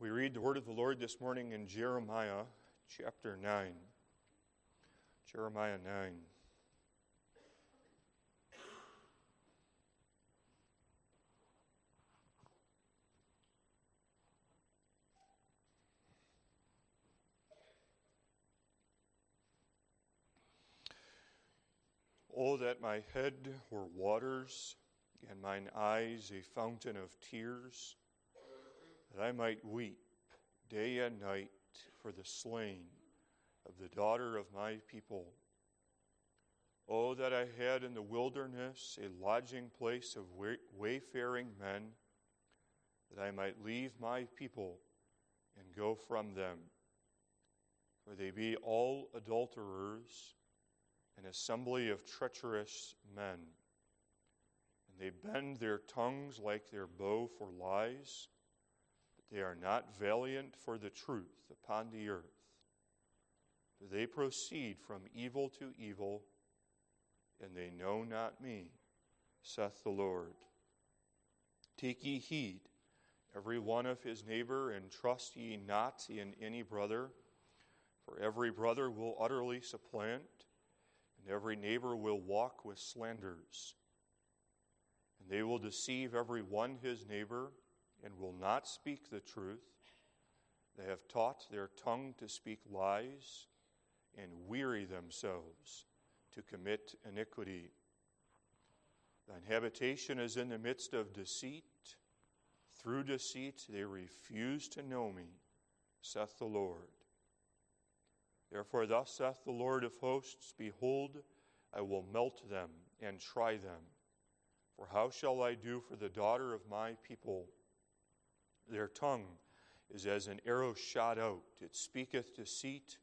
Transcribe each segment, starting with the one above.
We read the word of the Lord this morning in Jeremiah chapter 9. Jeremiah 9. Oh, that my head were waters, and mine eyes a fountain of tears, that I might weep day and night for the slain of the daughter of my people. Oh, that I had in the wilderness a lodging place of wayfaring men, that I might leave my people and go from them. For they be all adulterers an assembly of treacherous men. And they bend their tongues like their bow for lies, they are not valiant for the truth upon the earth. They proceed from evil to evil, and they know not me, saith the Lord. Take ye heed, every one of his neighbor, and trust ye not in any brother, for every brother will utterly supplant and every neighbor will walk with slanders. And they will deceive every one his neighbor and will not speak the truth. They have taught their tongue to speak lies and weary themselves to commit iniquity. Thine habitation is in the midst of deceit. Through deceit they refuse to know me, saith the Lord. Therefore, thus saith the Lord of hosts Behold, I will melt them and try them. For how shall I do for the daughter of my people? Their tongue is as an arrow shot out, it speaketh deceit.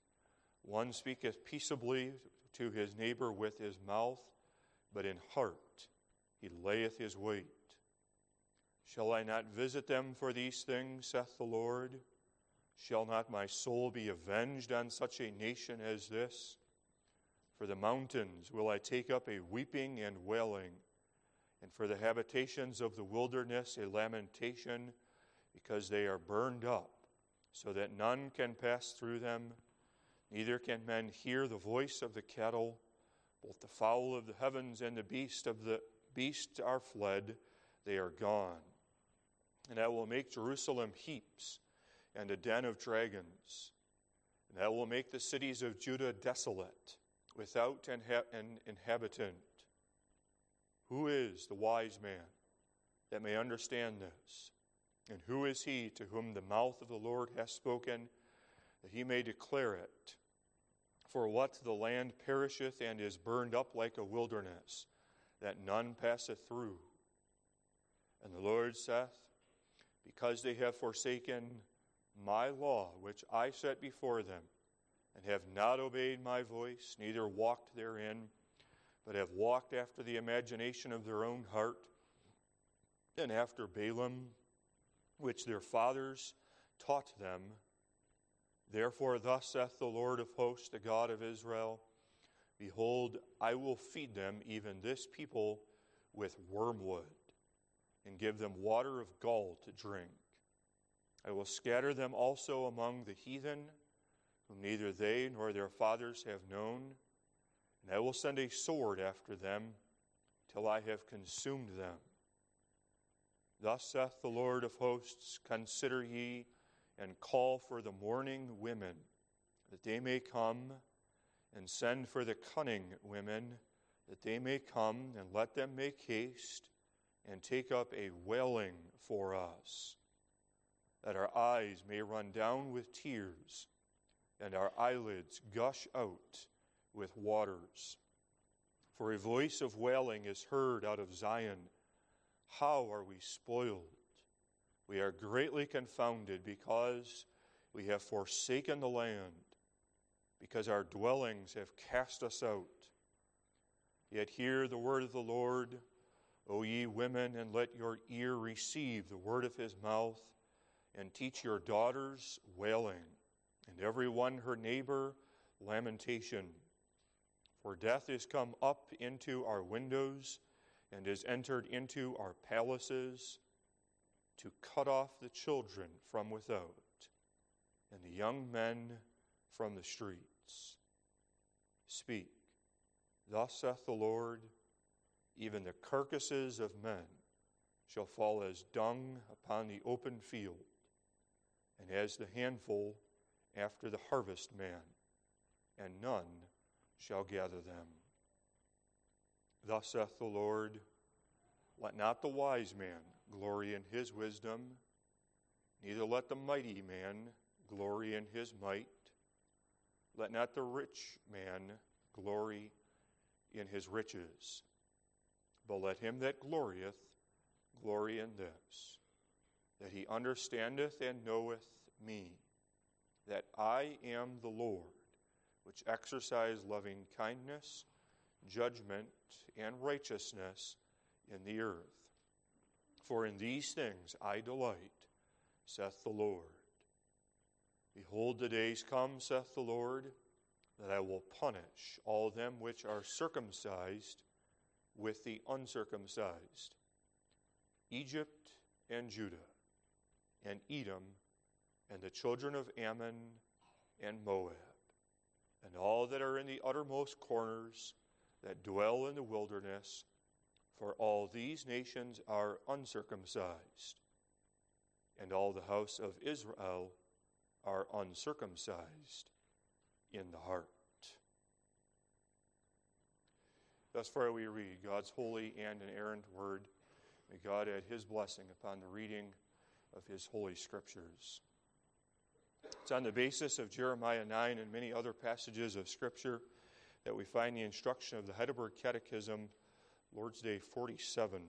One speaketh peaceably to his neighbor with his mouth, but in heart he layeth his wait. Shall I not visit them for these things, saith the Lord? Shall not my soul be avenged on such a nation as this? For the mountains will I take up a weeping and wailing, and for the habitations of the wilderness a lamentation, because they are burned up, so that none can pass through them, neither can men hear the voice of the cattle. Both the fowl of the heavens and the beast of the beasts are fled, they are gone. And I will make Jerusalem heaps and a den of dragons. And I will make the cities of Judah desolate, without an inhabitant. Who is the wise man that may understand this? And who is he to whom the mouth of the Lord hath spoken, that he may declare it? For what the land perisheth and is burned up like a wilderness, that none passeth through. And the Lord saith, Because they have forsaken my law, which I set before them, and have not obeyed my voice, neither walked therein, but have walked after the imagination of their own heart, and after Baalim, which their fathers taught them. Therefore, thus saith the Lord of hosts, the God of Israel Behold, I will feed them, even this people, with wormwood, and give them water of gall to drink. I will scatter them also among the heathen, whom neither they nor their fathers have known, and I will send a sword after them till I have consumed them. Thus saith the Lord of hosts Consider ye and call for the mourning women, that they may come, and send for the cunning women, that they may come, and let them make haste and take up a wailing for us that our eyes may run down with tears and our eyelids gush out with waters. For a voice of wailing is heard out of Zion. How are we spoiled? We are greatly confounded because we have forsaken the land, because our dwellings have cast us out. Yet hear the word of the Lord, O ye women, and let your ear receive the word of his mouth and teach your daughters wailing, and every one her neighbor lamentation. For death is come up into our windows and is entered into our palaces to cut off the children from without. and the young men from the streets. Speak, thus saith the Lord, even the carcasses of men shall fall as dung upon the open field, and as the handful after the harvestman, and none shall gather them. Thus saith the Lord Let not the wise man glory in his wisdom, neither let the mighty man glory in his might. Let not the rich man glory in his riches, but let him that glorieth glory in this, that he understandeth and knoweth me, that I am the Lord, which exercise loving kindness, judgment, and righteousness in the earth. For in these things I delight, saith the Lord. Behold, the days come, saith the Lord, that I will punish all them which are circumcised with the uncircumcised Egypt and Judah, and Edom, and the children of Ammon and Moab, and all that are in the uttermost corners that dwell in the wilderness, for all these nations are uncircumcised, and all the house of Israel are uncircumcised in the heart. Thus far, we read God's holy and inerrant word. May God add his blessing upon the reading of his holy scriptures. It's on the basis of Jeremiah 9 and many other passages of scripture that we find the instruction of the Heidelberg Catechism, Lord's Day 47.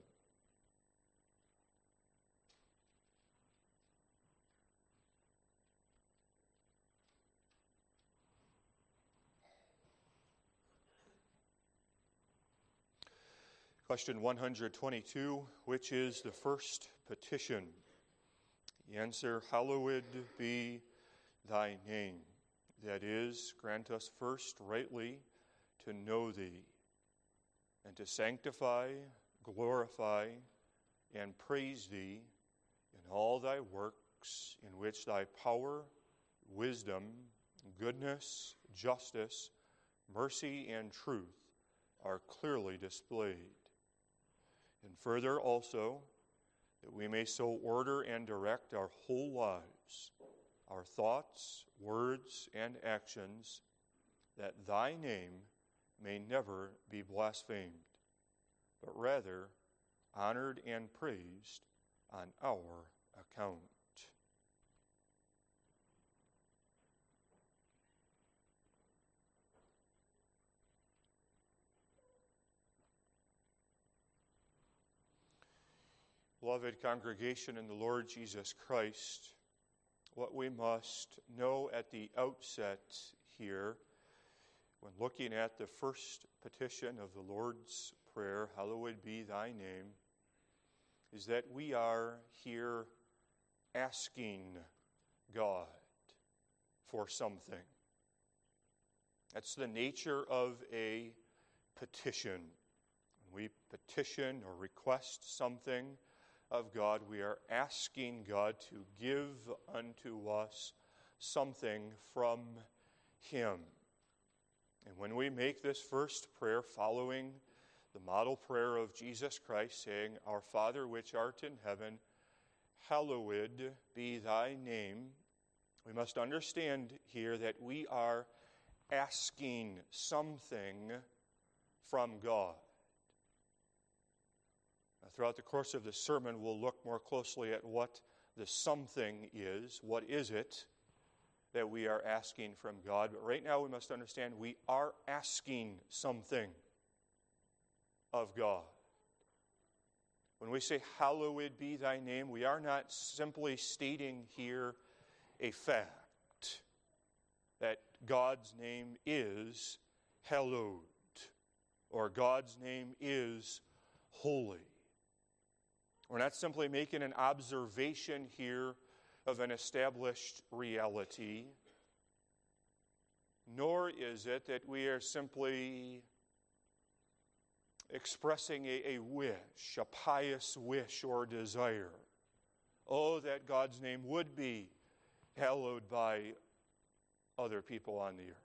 Question 122 Which is the first petition? The answer Hallowed be thy name. That is, grant us first rightly to know thee, and to sanctify, glorify, and praise thee in all thy works, in which thy power, wisdom, goodness, justice, mercy, and truth are clearly displayed. And further also that we may so order and direct our whole lives, our thoughts, words, and actions, that thy name may never be blasphemed, but rather honored and praised on our account. Beloved congregation in the Lord Jesus Christ, what we must know at the outset here, when looking at the first petition of the Lord's Prayer, Hallowed be thy name, is that we are here asking God for something. That's the nature of a petition. When we petition or request something, of God, we are asking God to give unto us something from Him. And when we make this first prayer following the model prayer of Jesus Christ, saying, Our Father which art in heaven, hallowed be thy name, we must understand here that we are asking something from God. Throughout the course of this sermon, we'll look more closely at what the something is. What is it that we are asking from God? But right now, we must understand we are asking something of God. When we say, Hallowed be thy name, we are not simply stating here a fact that God's name is hallowed or God's name is holy. We're not simply making an observation here of an established reality, nor is it that we are simply expressing a, a wish, a pious wish or desire. Oh, that God's name would be hallowed by other people on the earth.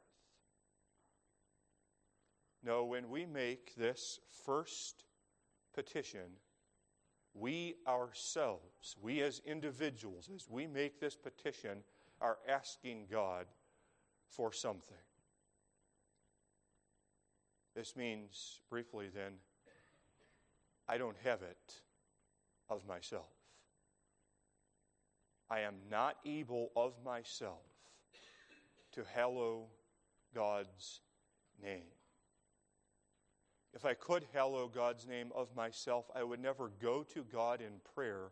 No, when we make this first petition, we ourselves, we as individuals, as we make this petition, are asking God for something. This means, briefly then, I don't have it of myself. I am not able of myself to hallow God's name. If I could hallow God's name of myself, I would never go to God in prayer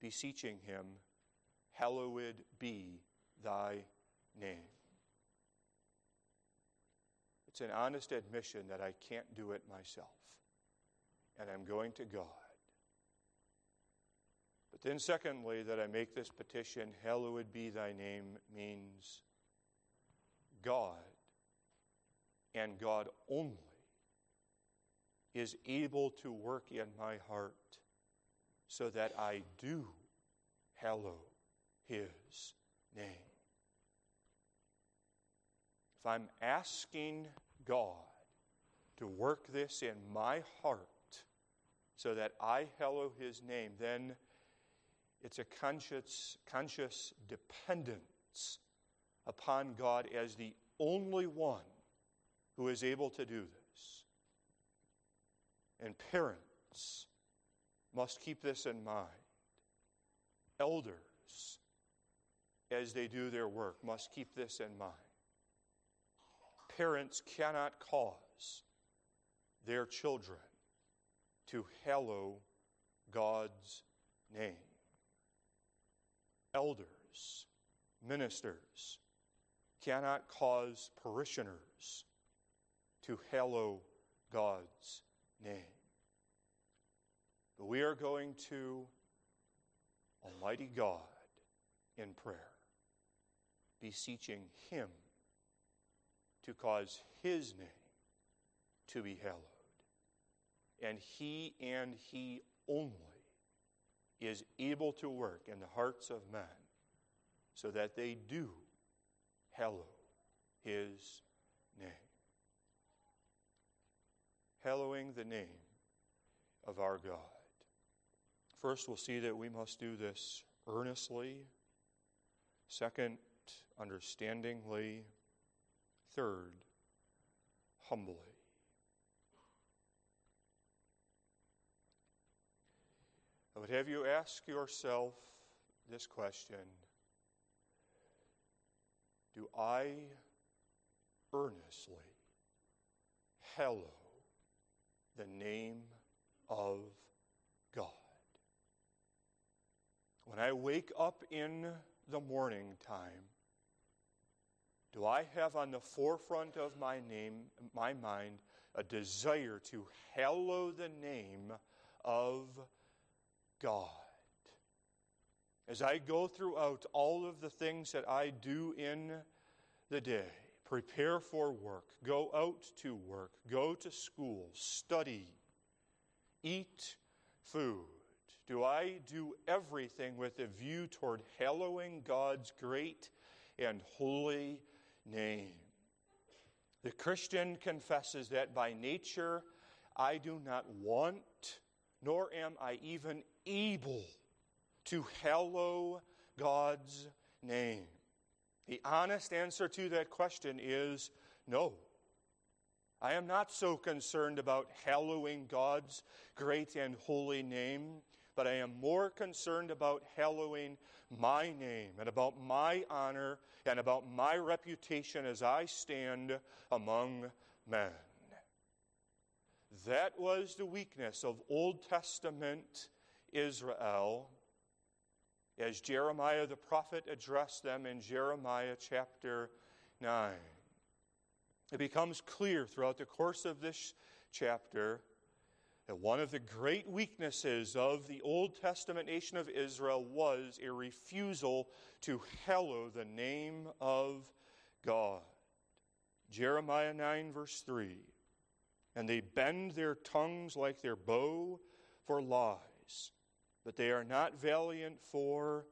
beseeching Him, Hallowed be thy name. It's an honest admission that I can't do it myself, and I'm going to God. But then, secondly, that I make this petition, Hallowed be thy name, means God and God only is able to work in my heart so that I do hallow his name. If I'm asking God to work this in my heart so that I hallow his name, then it's a conscious, conscious dependence upon God as the only one who is able to do this. And parents must keep this in mind. Elders, as they do their work, must keep this in mind. Parents cannot cause their children to hallow God's name. Elders, ministers, cannot cause parishioners to hallow God's name. But we are going to Almighty God in prayer, beseeching Him to cause His name to be hallowed. And He and He only is able to work in the hearts of men so that they do hallow His name hallowing the name of our God. First, we'll see that we must do this earnestly. Second, understandingly. Third, humbly. I would have you ask yourself this question Do I earnestly hallow the name of God. When I wake up in the morning time, do I have on the forefront of my name, my mind, a desire to hallow the name of God? As I go throughout all of the things that I do in the day, prepare for work, go out to work, go to school, study, eat food? Do I do everything with a view toward hallowing God's great and holy name? The Christian confesses that by nature I do not want, nor am I even able to hallow God's name. The honest answer to that question is no. I am not so concerned about hallowing God's great and holy name, but I am more concerned about hallowing my name and about my honor and about my reputation as I stand among men. That was the weakness of Old Testament Israel as Jeremiah the prophet addressed them in Jeremiah chapter 9. It becomes clear throughout the course of this chapter that one of the great weaknesses of the Old Testament nation of Israel was a refusal to hallow the name of God. Jeremiah 9, verse 3. And they bend their tongues like their bow for lies but they are not valiant for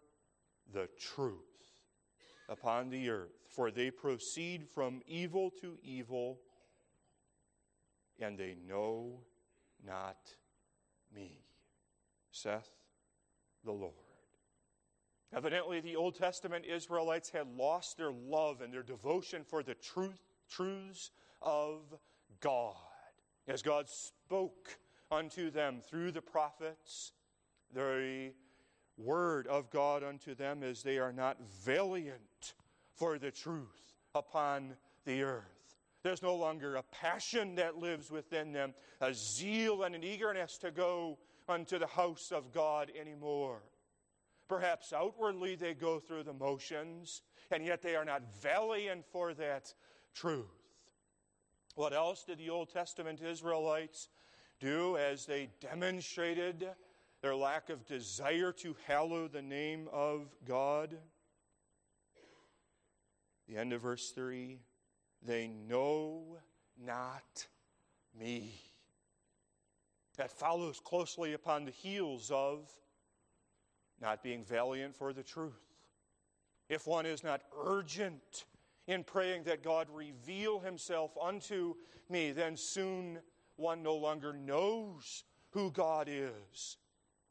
the truth upon the earth, for they proceed from evil to evil, and they know not me, saith the Lord. Evidently, the Old Testament Israelites had lost their love and their devotion for the truth, truths of God. As God spoke unto them through the prophets, the word of God unto them is they are not valiant for the truth upon the earth. There's no longer a passion that lives within them, a zeal and an eagerness to go unto the house of God anymore. Perhaps outwardly they go through the motions, and yet they are not valiant for that truth. What else did the Old Testament Israelites do as they demonstrated their lack of desire to hallow the name of God? The end of verse 3 they know not me. That follows closely upon the heels of not being valiant for the truth. If one is not urgent in praying that God reveal himself unto me, then soon one no longer knows who God is.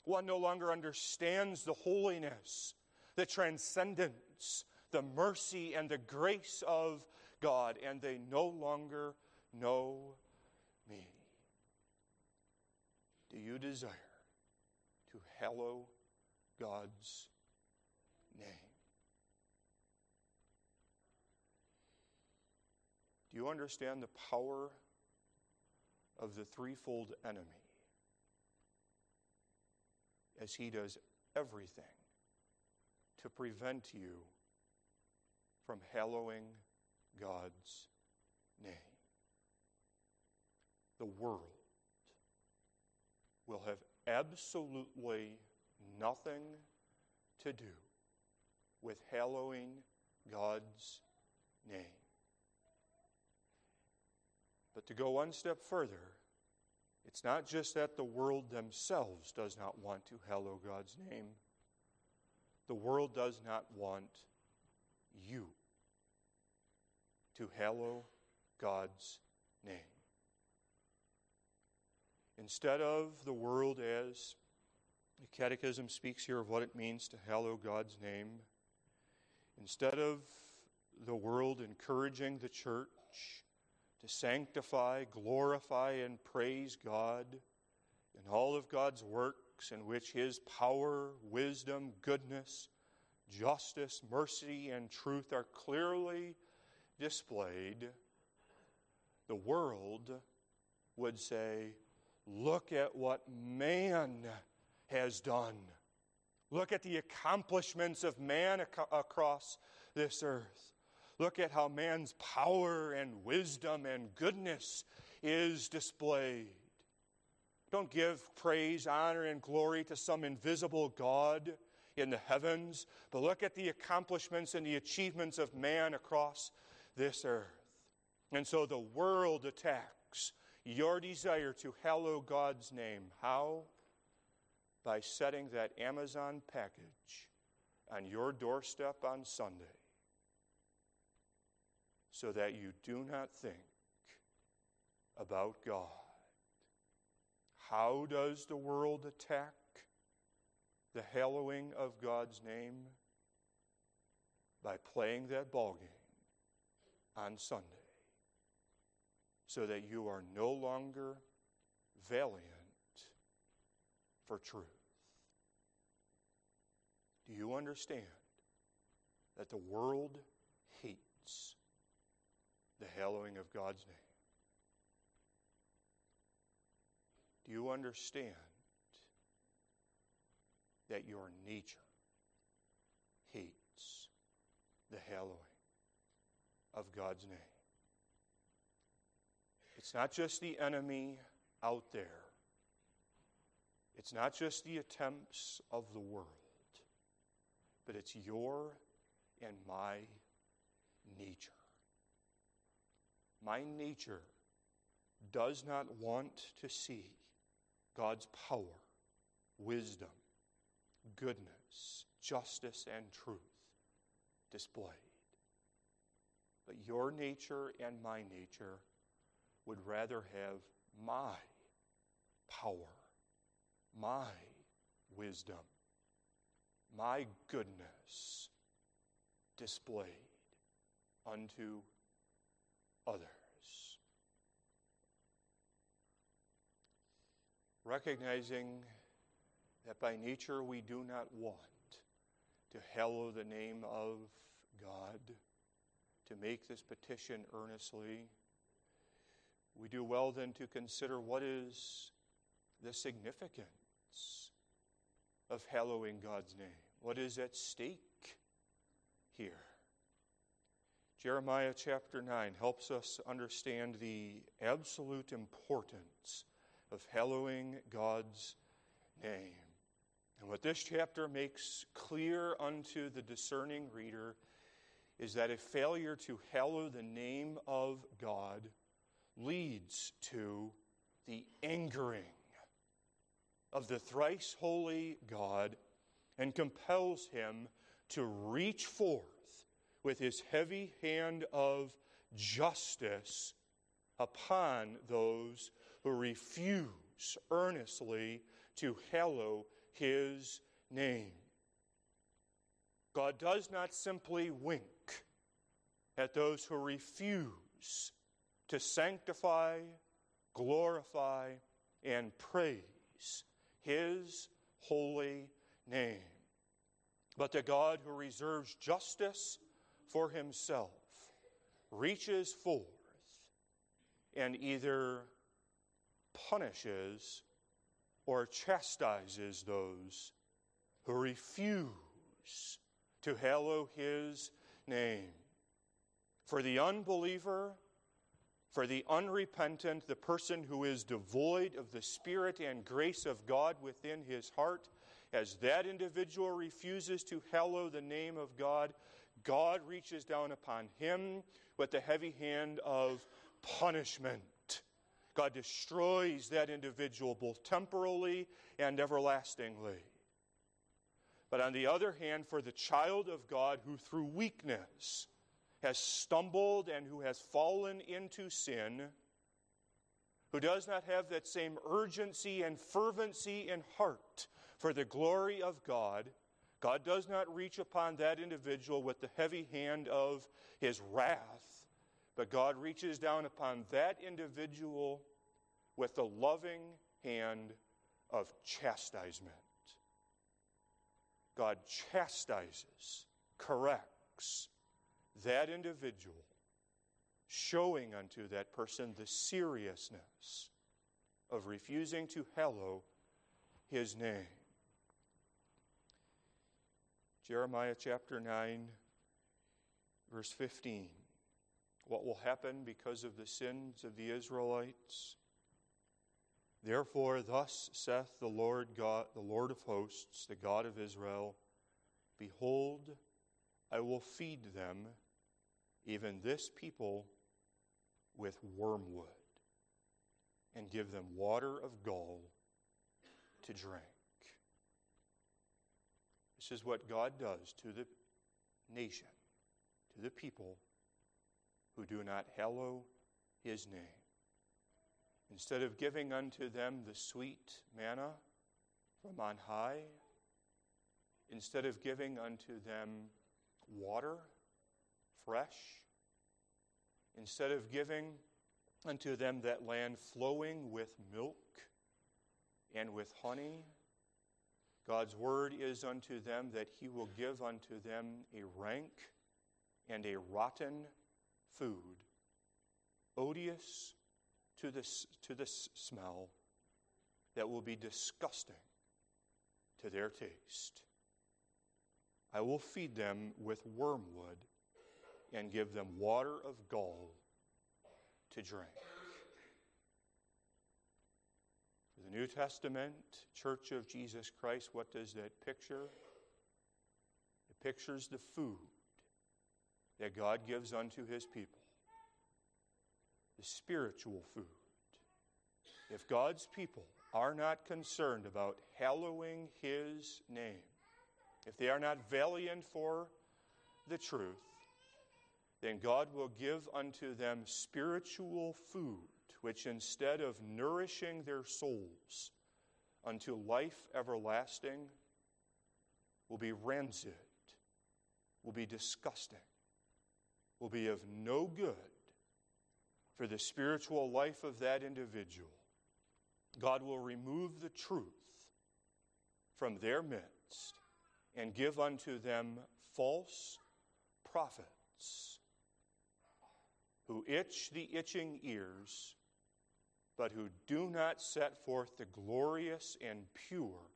One no longer understands the holiness, the transcendence, the mercy, and the grace of God, and they no longer know me. Do you desire to hallow God's name? Do you understand the power of the threefold enemy as he does everything to prevent you from hallowing God's name? The world will have absolutely nothing to do with hallowing God's name. But to go one step further, it's not just that the world themselves does not want to hallow God's name, the world does not want you to hallow God's name. Instead of the world as the Catechism speaks here of what it means to hallow God's name, instead of the world encouraging the church to sanctify, glorify, and praise God in all of God's works in which His power, wisdom, goodness, justice, mercy, and truth are clearly displayed, the world would say, Look at what man has done. Look at the accomplishments of man ac- across this earth. Look at how man's power and wisdom and goodness is displayed. Don't give praise, honor, and glory to some invisible God in the heavens, but look at the accomplishments and the achievements of man across this earth. And so the world attacks your desire to hallow God's name. How? By setting that Amazon package on your doorstep on Sunday so that you do not think about God. How does the world attack the hallowing of God's name? By playing that ball game on Sunday so that you are no longer valiant for truth. Do you understand that the world hates the hallowing of God's name? Do you understand that your nature hates the hallowing of God's name. It's not just the enemy out there, it's not just the attempts of the world, but it's your and my nature. My nature does not want to see God's power, wisdom, goodness, justice, and truth displayed. But your nature and my nature would rather have my power, my wisdom, my goodness displayed unto others. Recognizing that by nature we do not want to hallow the name of God, to make this petition earnestly, we do well then to consider what is the significance of hallowing God's name. What is at stake here? Jeremiah chapter 9 helps us understand the absolute importance of hallowing God's name. And what this chapter makes clear unto the discerning reader is that a failure to hallow the name of God leads to the angering of the thrice holy God and compels him to reach forth with his heavy hand of justice upon those who refuse earnestly to hallow his name. God does not simply wink at those who refuse to sanctify, glorify, and praise his holy name. But the God who reserves justice for himself reaches forth and either punishes or chastises those who refuse to hallow his name. For the unbeliever, for the unrepentant, the person who is devoid of the Spirit and grace of God within his heart, as that individual refuses to hallow the name of God, God reaches down upon him with the heavy hand of punishment. God destroys that individual both temporally and everlastingly. But on the other hand, for the child of God who through weakness has stumbled and who has fallen into sin, who does not have that same urgency and fervency in heart for the glory of God, God does not reach upon that individual with the heavy hand of his wrath but God reaches down upon that individual with the loving hand of chastisement. God chastises, corrects that individual, showing unto that person the seriousness of refusing to hallow his name. Jeremiah chapter 9, verse 15 what will happen because of the sins of the Israelites. Therefore, thus saith the Lord God, the Lord of hosts, the God of Israel Behold, I will feed them, even this people, with wormwood, and give them water of gall to drink. This is what God does to the nation, to the people who do not hallow his name. Instead of giving unto them the sweet manna from on high, instead of giving unto them water, fresh, instead of giving unto them that land flowing with milk and with honey, God's word is unto them that he will give unto them a rank and a rotten food, odious to the, to the smell, that will be disgusting to their taste. I will feed them with wormwood and give them water of gall to drink. For the New Testament Church of Jesus Christ, what does that picture? It pictures the food that God gives unto his people the spiritual food. If God's people are not concerned about hallowing his name, if they are not valiant for the truth, then God will give unto them spiritual food, which instead of nourishing their souls unto life everlasting, will be rancid, will be disgusting, will be of no good for the spiritual life of that individual. God will remove the truth from their midst and give unto them false prophets who itch the itching ears, but who do not set forth the glorious and pure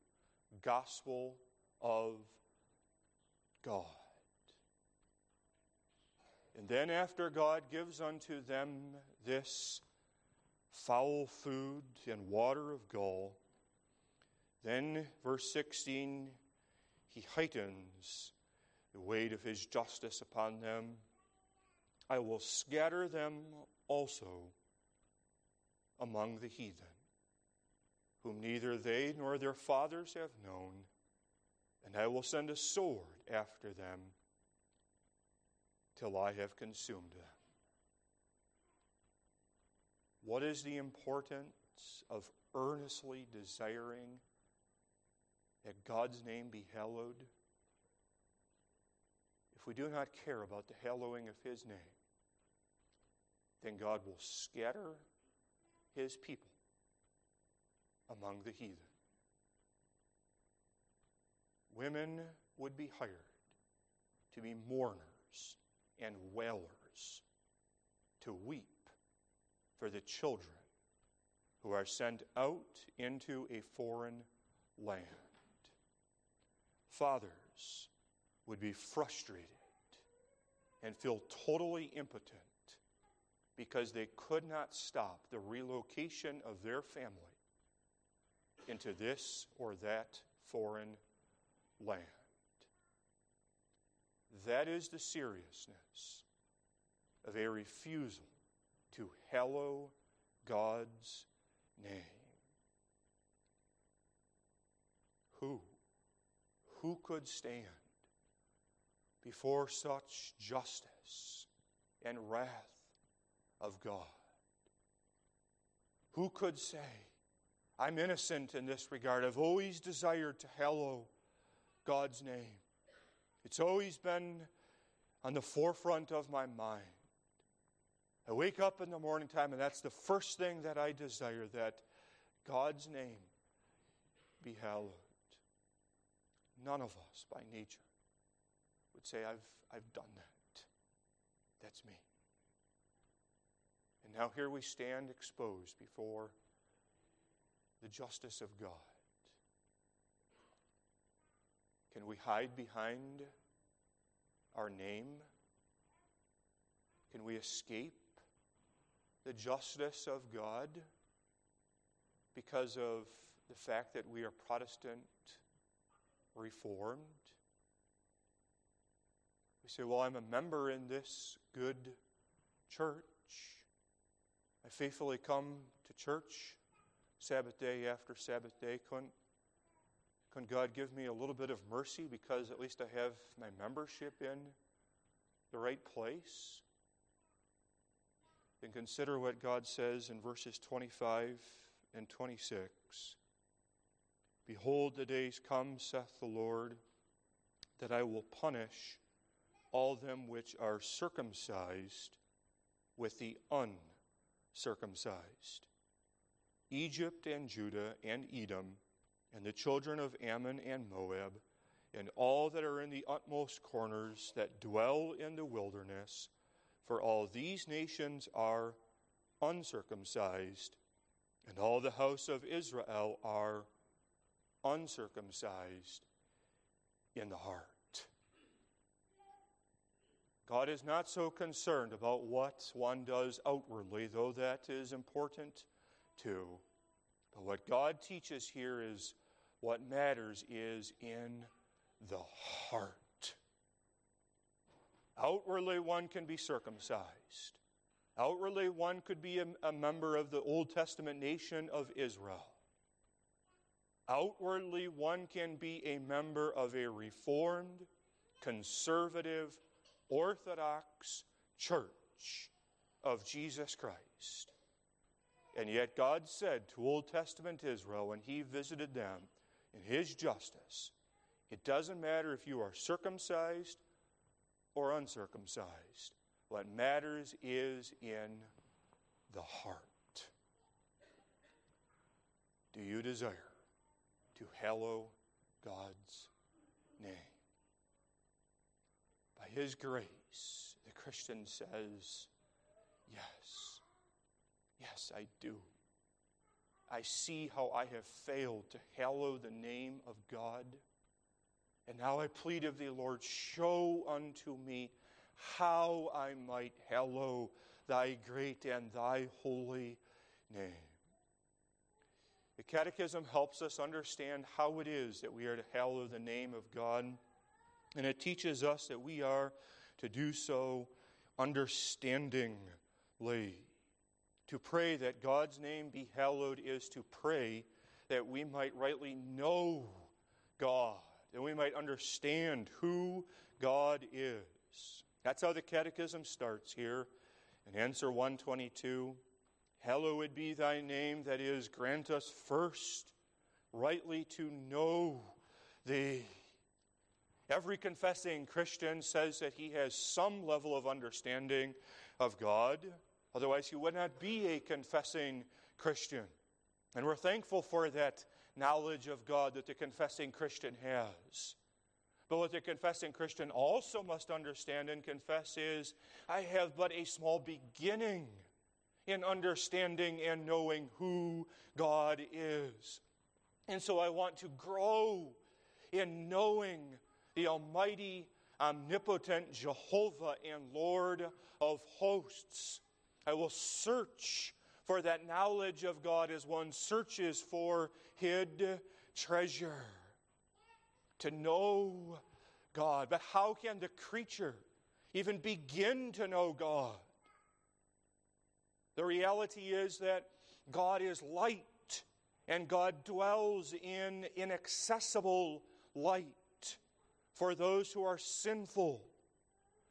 gospel of God. And then, after God gives unto them this foul food and water of gall, then, verse 16, he heightens the weight of his justice upon them. I will scatter them also among the heathen, whom neither they nor their fathers have known, and I will send a sword after them till I have consumed them. What is the importance of earnestly desiring that God's name be hallowed? If we do not care about the hallowing of His name, then God will scatter His people among the heathen. Women would be hired to be mourners and wailers, to weep for the children who are sent out into a foreign land. Fathers would be frustrated and feel totally impotent because they could not stop the relocation of their family into this or that foreign land. That is the seriousness of a refusal to hallow God's name. Who? Who could stand before such justice and wrath of God? Who could say, I'm innocent in this regard? I've always desired to hallow God's name. It's always been on the forefront of my mind. I wake up in the morning time, and that's the first thing that I desire that God's name be hallowed. None of us, by nature, would say, I've, I've done that. That's me. And now here we stand exposed before the justice of God. Can we hide behind our name? Can we escape the justice of God because of the fact that we are Protestant Reformed? We say, Well, I'm a member in this good church. I faithfully come to church Sabbath day after Sabbath day. Couldn't can God give me a little bit of mercy because at least I have my membership in the right place? Then consider what God says in verses 25 and 26. Behold, the days come, saith the Lord, that I will punish all them which are circumcised with the uncircumcised. Egypt and Judah and Edom and the children of Ammon and Moab, and all that are in the utmost corners that dwell in the wilderness, for all these nations are uncircumcised, and all the house of Israel are uncircumcised in the heart. God is not so concerned about what one does outwardly, though that is important too. But what God teaches here is what matters is in the heart. Outwardly, one can be circumcised. Outwardly, one could be a, a, member of the Old Testament nation of Israel. Outwardly, one can be a member of a reformed, conservative, orthodox church of Jesus Christ. And yet, God said to Old Testament Israel when He visited them in His justice, it doesn't matter if you are circumcised or uncircumcised. What matters is in the heart. Do you desire to hallow God's name? His grace, the Christian says, Yes, yes, I do. I see how I have failed to hallow the name of God. And now I plead of thee, Lord, show unto me how I might hallow thy great and thy holy name. The Catechism helps us understand how it is that we are to hallow the name of God, and it teaches us that we are to do so understandingly. To pray that God's name be hallowed is to pray that we might rightly know God, that we might understand who God is. That's how the Catechism starts here in answer 122. Hallowed be thy name, that is, grant us first rightly to know thee. Every confessing Christian says that he has some level of understanding of God. Otherwise, he would not be a confessing Christian. And we're thankful for that knowledge of God that the confessing Christian has. But what the confessing Christian also must understand and confess is I have but a small beginning in understanding and knowing who God is. And so I want to grow in knowing the Almighty, omnipotent Jehovah and Lord of hosts. I will search for that knowledge of God as one searches for hid treasure to know God. But how can the creature even begin to know God? The reality is that God is light and God dwells in inaccessible light for those who are sinful,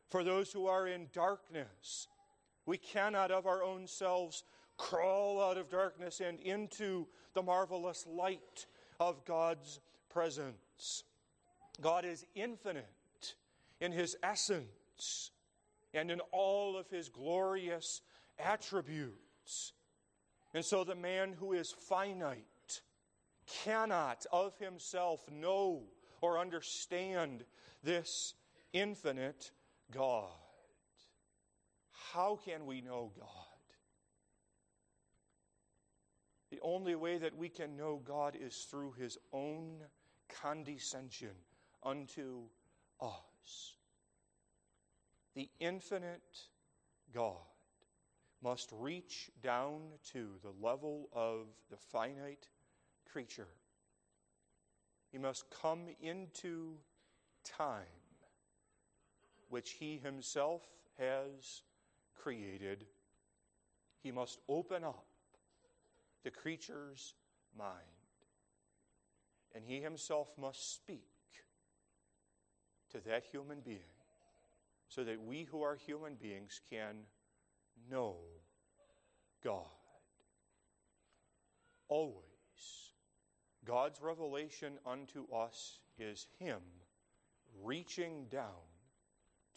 for those who are in darkness. We cannot of our own selves crawl out of darkness and into the marvelous light of God's presence. God is infinite in his essence and in all of his glorious attributes. And so the man who is finite cannot of himself know or understand this infinite God. How can we know God? The only way that we can know God is through his own condescension unto us. The infinite God must reach down to the level of the finite creature. He must come into time, which he himself has created. He must open up the creature's mind. And he himself must speak to that human being so that we who are human beings can know God. Always, God's revelation unto us is Him reaching down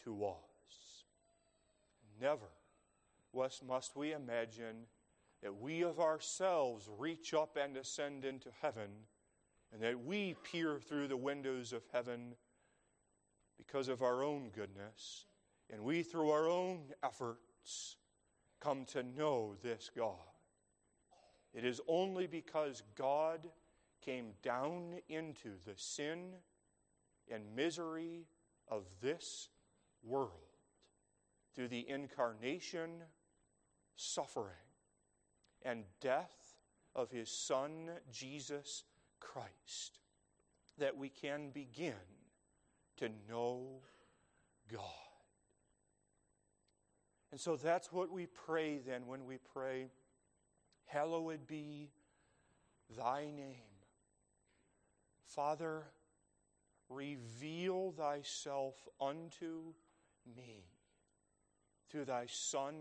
to us. Never must we imagine that we of ourselves reach up and ascend into heaven, and that we peer through the windows of heaven because of our own goodness, and we, through our own efforts, come to know this God. It is only because God came down into the sin and misery of this world through the incarnation, suffering, and death of his Son, Jesus Christ, that we can begin to know God. And so that's what we pray then when we pray, Hallowed be thy name. Father, reveal thyself unto me through thy Son,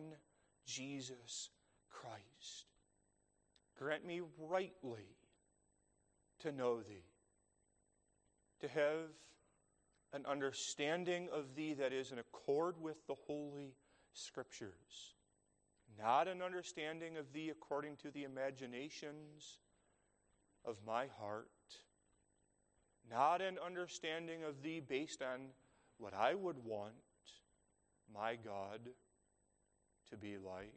Jesus Christ. Grant me rightly to know thee, to have an understanding of thee that is in accord with the Holy Scriptures, not an understanding of thee according to the imaginations of my heart, not an understanding of thee based on what I would want my God to be like,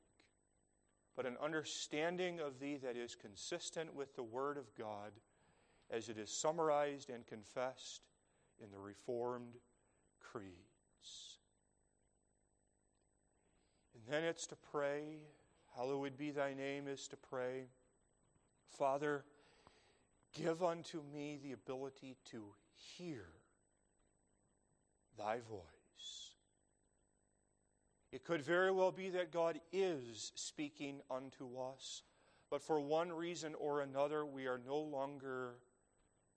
but an understanding of thee that is consistent with the Word of God as it is summarized and confessed in the Reformed creeds. And then it's to pray, hallowed be thy name, is to pray, Father, give unto me the ability to hear thy voice. It could very well be that God is speaking unto us, but for one reason or another, we are no longer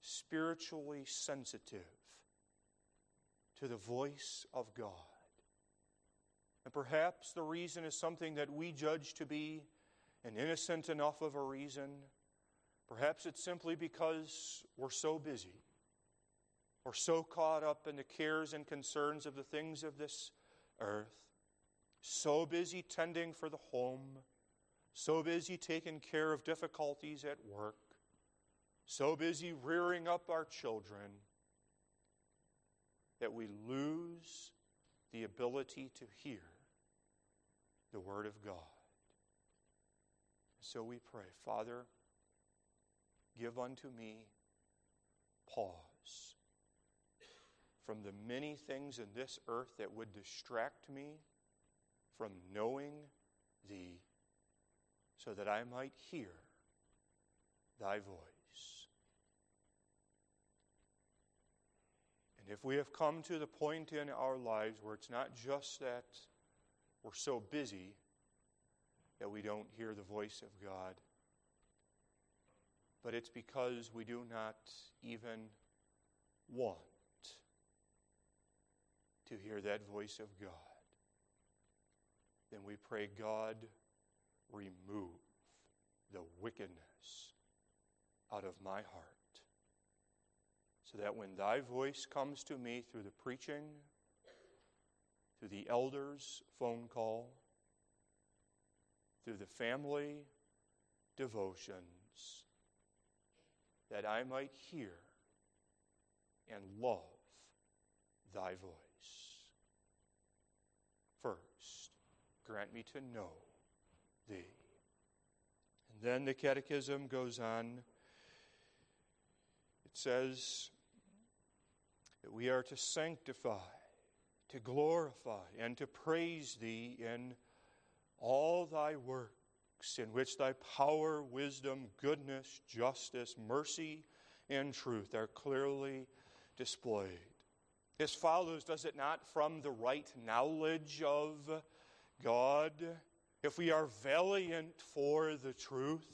spiritually sensitive to the voice of God. And perhaps the reason is something that we judge to be an innocent enough of a reason. Perhaps it's simply because we're so busy. We're so caught up in the cares and concerns of the things of this earth. So busy tending for the home. So busy taking care of difficulties at work. So busy rearing up our children that we lose the ability to hear the Word of God. So we pray, Father, give unto me pause from the many things in this earth that would distract me from knowing Thee, so that I might hear Thy voice. And if we have come to the point in our lives where it's not just that we're so busy that we don't hear the voice of God, but it's because we do not even want to hear that voice of God, then we pray, God, remove the wickedness out of my heart so that when thy voice comes to me through the preaching, through the elders' phone call, through the family devotions, that I might hear and love thy voice. First, grant me to know thee. And then the catechism goes on. It says, that we are to sanctify, to glorify, and to praise Thee in all Thy works, in which Thy power, wisdom, goodness, justice, mercy, and truth are clearly displayed. This follows, does it not, from the right knowledge of God? If we are valiant for the truth,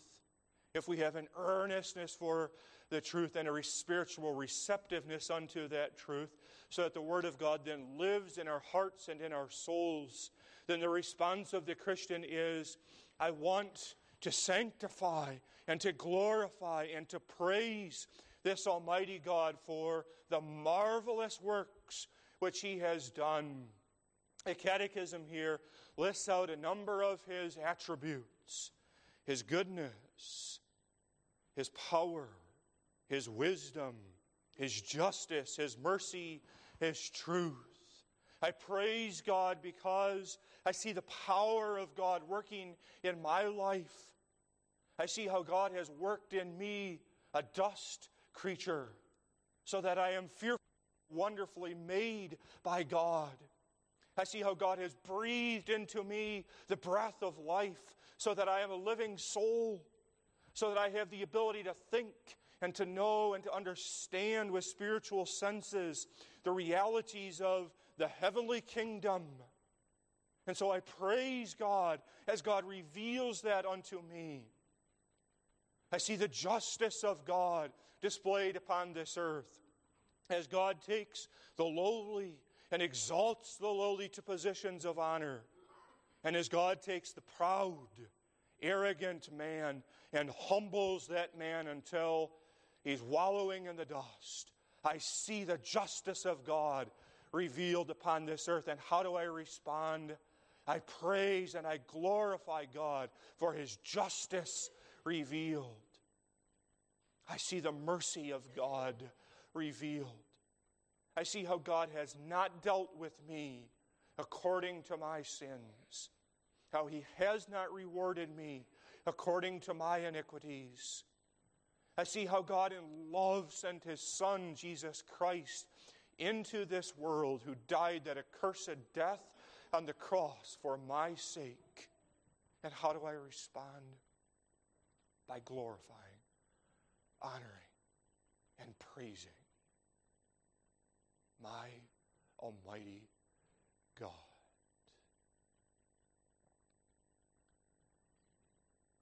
if we have an earnestness for the truth and a spiritual receptiveness unto that truth, so that the Word of God then lives in our hearts and in our souls, then the response of the Christian is I want to sanctify and to glorify and to praise this Almighty God for the marvelous works which He has done. A catechism here lists out a number of His attributes His goodness, His power, his wisdom, His justice, His mercy, His truth. I praise God because I see the power of God working in my life. I see how God has worked in me, a dust creature, so that I am fearfully, wonderfully made by God. I see how God has breathed into me the breath of life, so that I am a living soul, so that I have the ability to think and to know and to understand with spiritual senses the realities of the heavenly kingdom. And so I praise God as God reveals that unto me. I see the justice of God displayed upon this earth. As God takes the lowly and exalts the lowly to positions of honor, and as God takes the proud, arrogant man and humbles that man until he's wallowing in the dust, I see the justice of God revealed upon this earth. And how do I respond? I praise and I glorify God for his justice revealed. I see the mercy of God revealed. I see how God has not dealt with me according to my sins, how he has not rewarded me according to my iniquities. I see how God in love sent his Son, Jesus Christ, into this world who died that accursed death on the cross for my sake. And how do I respond? By glorifying, honoring, and praising my Almighty God.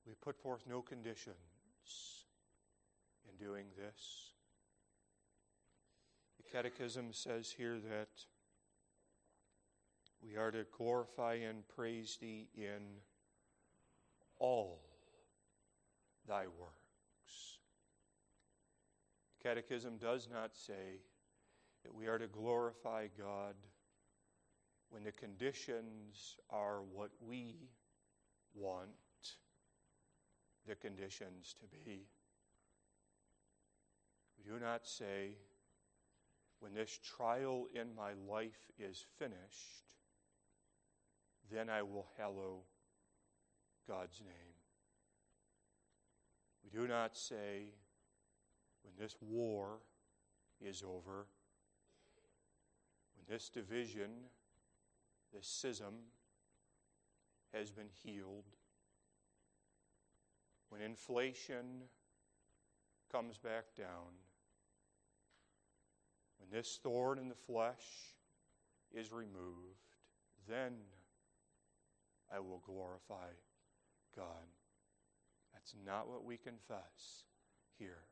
We put forth no conditions in doing this. The Catechism says here that we are to glorify and praise thee in all thy works. Catechism does not say that we are to glorify God when the conditions are what we want the conditions to be. We do not say, when this trial in my life is finished, then I will hallow God's name. We do not say, when this war is over, when this division, this schism has been healed, when inflation comes back down, when this thorn in the flesh is removed, then I will glorify God. That's not what we confess here.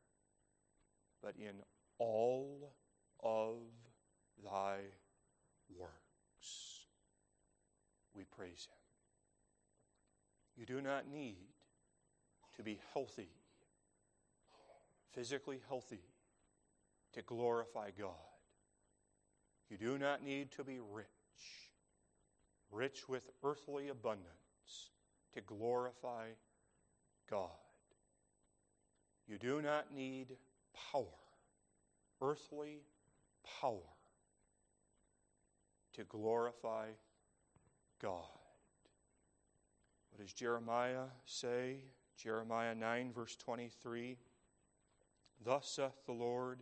But in all of thy works, we praise him. You do not need to be healthy, physically healthy, to glorify God. You do not need to be rich rich with earthly abundance, to glorify God. You do not need power, earthly power, to glorify God. What does Jeremiah say? Jeremiah 9, verse 23 Thus saith the Lord,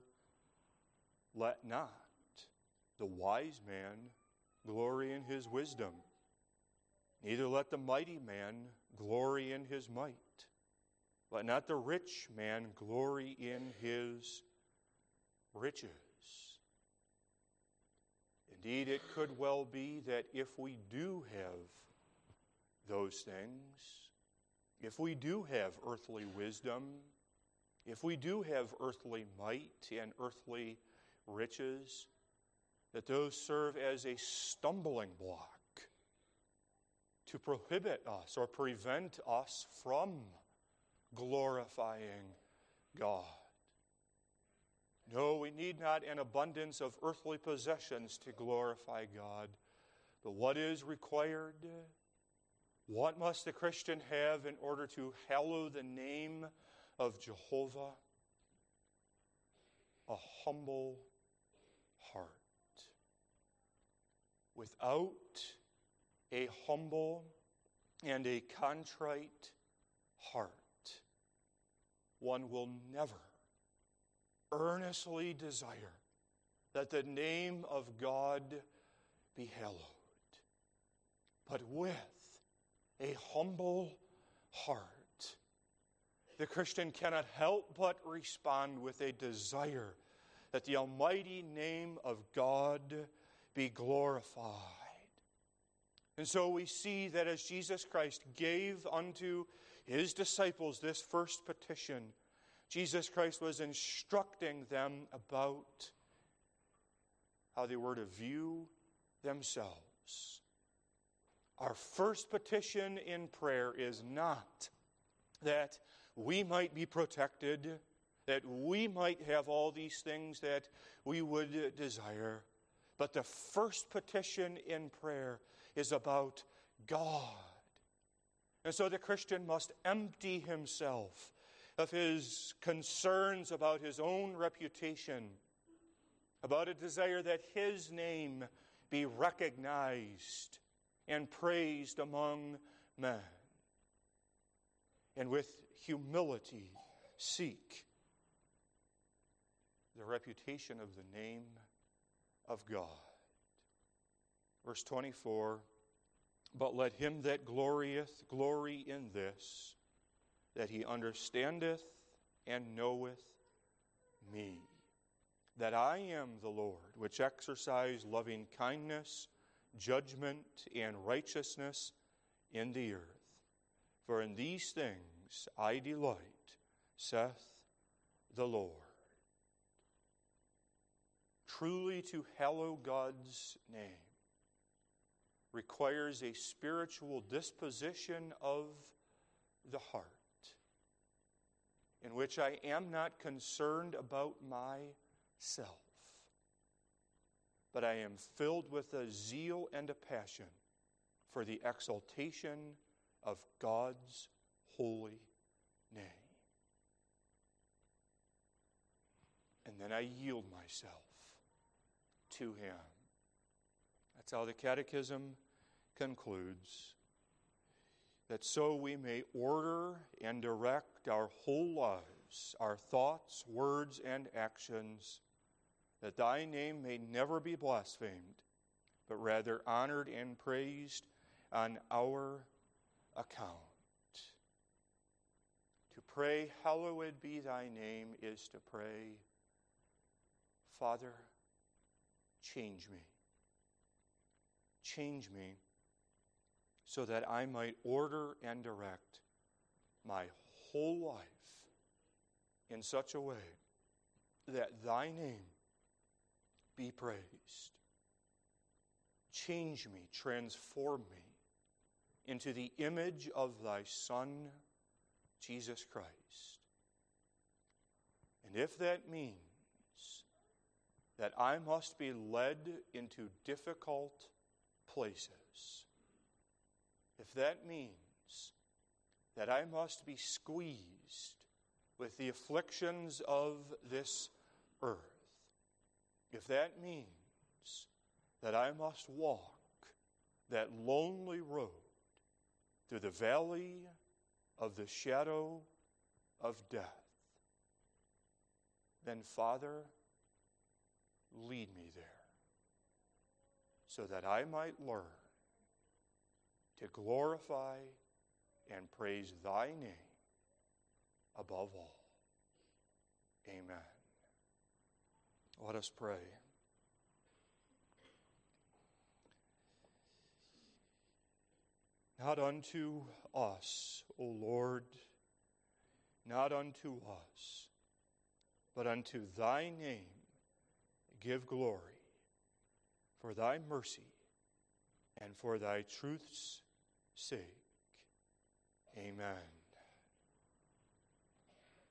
let not the wise man glory in his wisdom. Neither let the mighty man glory in his might. Let not the rich man glory in his riches. Indeed, it could well be that if we do have those things, if we do have earthly wisdom, if we do have earthly might and earthly riches, that those serve as a stumbling block to prohibit us or prevent us from glorifying God. No, we need not an abundance of earthly possessions to glorify God. But what is required? What must the Christian have in order to hallow the name of Jehovah? A humble heart without a humble and a contrite heart, one will never earnestly desire that the name of God be hallowed. But with a humble heart, the Christian cannot help but respond with a desire that the almighty name of God be glorified. And so we see that as Jesus Christ gave unto his disciples this first petition, Jesus Christ was instructing them about how they were to view themselves. Our first petition in prayer is not that we might be protected, that we might have all these things that we would desire, but the first petition in prayer is about God. And so the Christian must empty himself of his concerns about his own reputation, about a desire that his name be recognized and praised among men. And with humility, seek the reputation of the name of God. Verse 24 But let him that glorieth glory in this that he understandeth and knoweth me, that I am the Lord, which exercise loving kindness, judgment, and righteousness in the earth. For in these things I delight, saith the Lord. Truly to hallow God's name requires a spiritual disposition of the heart in which I am not concerned about myself, but I am filled with a zeal and a passion for the exaltation of God's holy name. And then I yield myself to Him. That's how the Catechism concludes that so we may order and direct our whole lives, our thoughts, words, and actions, that thy name may never be blasphemed, but rather honored and praised on our account. To pray, Hallowed be thy name, is to pray, Father, change me. Change me so that I might order and direct my whole life in such a way that thy name be praised. Change me, transform me into the image of thy Son, Jesus Christ. And if that means that I must be led into difficult places, if that means that I must be squeezed with the afflictions of this earth, if that means that I must walk that lonely road through the valley of the shadow of death, then, Father, lead me there so that I might learn to glorify and praise thy name above all. Amen. Let us pray. Not unto us, O Lord, not unto us, but unto thy name give glory for thy mercy and for thy truth's sake. Amen.